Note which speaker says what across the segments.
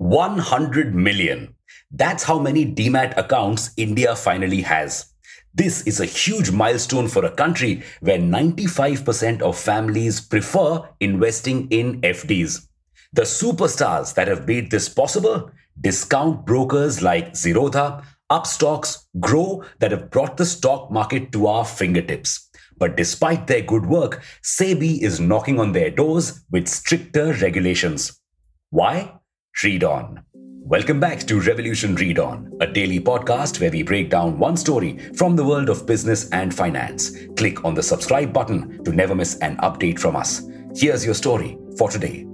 Speaker 1: 100 million. That's how many demat accounts India finally has. This is a huge milestone for a country where 95% of families prefer investing in FDs. The superstars that have made this possible discount brokers like Zerodha, Upstox, Groww that have brought the stock market to our fingertips. But despite their good work, SEBI is knocking on their doors with stricter regulations. Why? Read on. Welcome back to Revolution Read On, a daily podcast where we break down one story from the world of business and finance. Click on the subscribe button to never miss an update from us. Here's your story for today.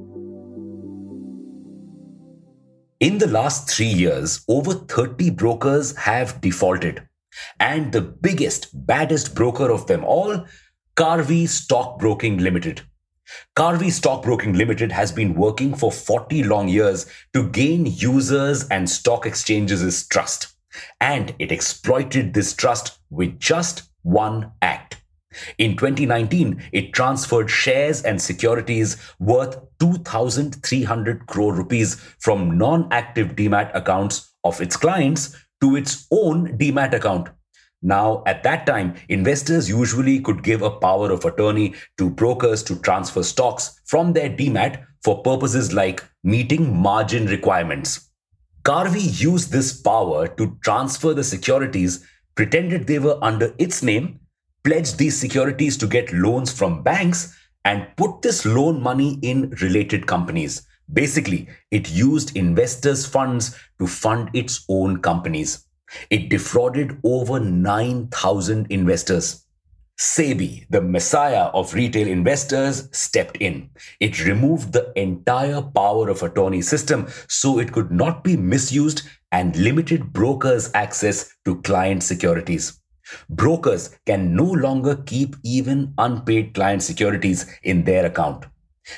Speaker 1: In the last three years, over 30 brokers have defaulted. And the biggest, baddest broker of them all, Karvy Stockbroking Limited. Karvy Stockbroking Limited has been working for 40 long years to gain users and stock exchanges' trust. And it exploited this trust with just one act. In 2019, it transferred shares and securities worth 2,300 crore rupees from non active demat accounts of its clients to its own demat account. Now, at that time, investors usually could give a power of attorney to brokers to transfer stocks from their demat for purposes like meeting margin requirements. Karvy used this power to transfer the securities, pretended they were under its name, pledged these securities to get loans from banks, and put this loan money in related companies. Basically, it used investors' funds to fund its own companies. It defrauded over 9,000 investors. SEBI, the messiah of retail investors, stepped in. It removed the entire power of attorney system so it could not be misused and limited brokers' access to client securities. Brokers can no longer keep even unpaid client securities in their account.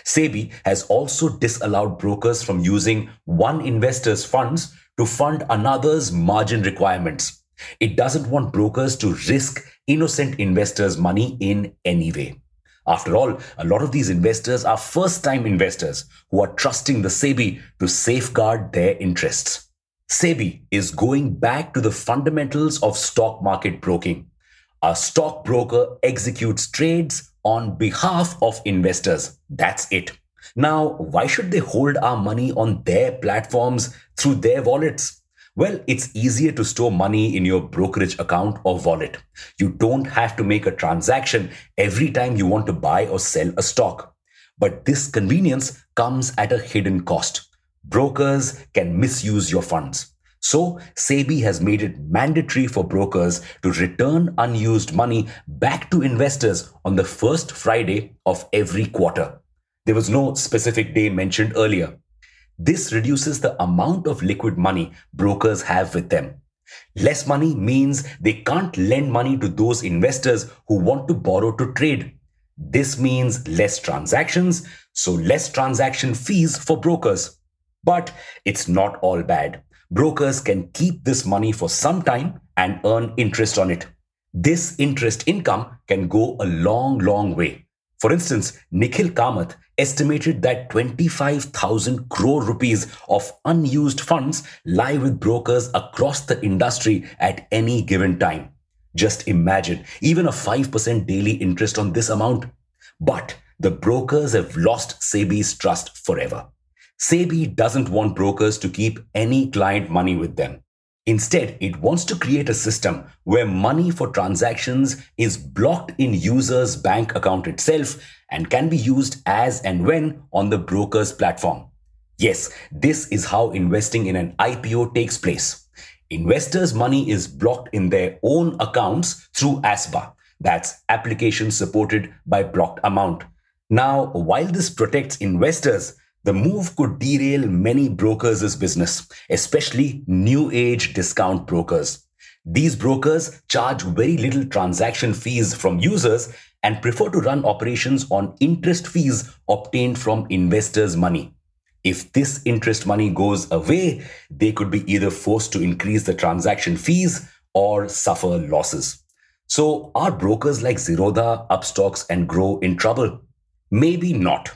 Speaker 1: SEBI has also disallowed brokers from using one investor's funds to fund another's margin requirements. It doesn't want brokers to risk innocent investors' money in any way. After all, a lot of these investors are first time investors who are trusting the SEBI to safeguard their interests. SEBI is going back to the fundamentals of stock market broking. A stockbroker executes trades on behalf of investors. That's it. Now, why should they hold our money on their platforms through their wallets? Well, it's easier to store money in your brokerage account or wallet. You don't have to make a transaction every time you want to buy or sell a stock. But this convenience comes at a hidden cost brokers can misuse your funds. So, SEBI has made it mandatory for brokers to return unused money back to investors on the first Friday of every quarter. There was no specific day mentioned earlier. This reduces the amount of liquid money brokers have with them. Less money means they can't lend money to those investors who want to borrow to trade. This means less transactions, so less transaction fees for brokers. But it's not all bad. Brokers can keep this money for some time and earn interest on it. This interest income can go a long, long way. For instance, Nikhil Kamath estimated that 25,000 crore rupees of unused funds lie with brokers across the industry at any given time. Just imagine even a 5% daily interest on this amount. But the brokers have lost SEBI's trust forever. SEBI doesn't want brokers to keep any client money with them. Instead, it wants to create a system where money for transactions is blocked in user's bank account itself and can be used as and when on the broker's platform. Yes, this is how investing in an IPO takes place. Investors' money is blocked in their own accounts through ASBA. That's application supported by blocked amount. Now, while this protects investors, the move could derail many brokers' business, especially new age discount brokers. These brokers charge very little transaction fees from users and prefer to run operations on interest fees obtained from investors' money. If this interest money goes away, they could be either forced to increase the transaction fees or suffer losses. So, are brokers like Zerodha, Upstox, and Groww in trouble? Maybe not.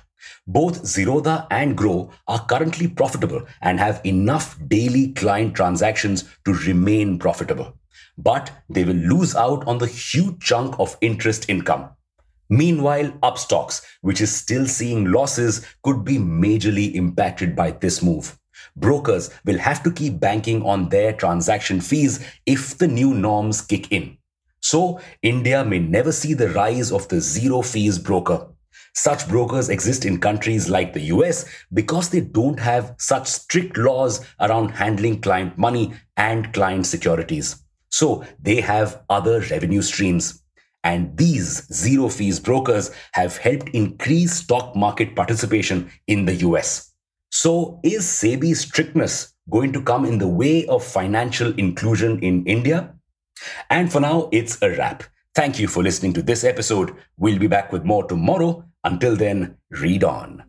Speaker 1: Both Zerodha and Groww are currently profitable and have enough daily client transactions to remain profitable. But they will lose out on the huge chunk of interest income. Meanwhile, Upstox, which is still seeing losses, could be majorly impacted by this move. Brokers will have to keep banking on their transaction fees if the new norms kick in. So, India may never see the rise of the zero fees broker. Such brokers exist in countries like the US because they don't have such strict laws around handling client money and client securities. So they have other revenue streams. And these zero fees brokers have helped increase stock market participation in the US. So is SEBI's strictness going to come in the way of financial inclusion in India? And for now, it's a wrap. Thank you for listening to this episode. We'll be back with more tomorrow. Until then, read on.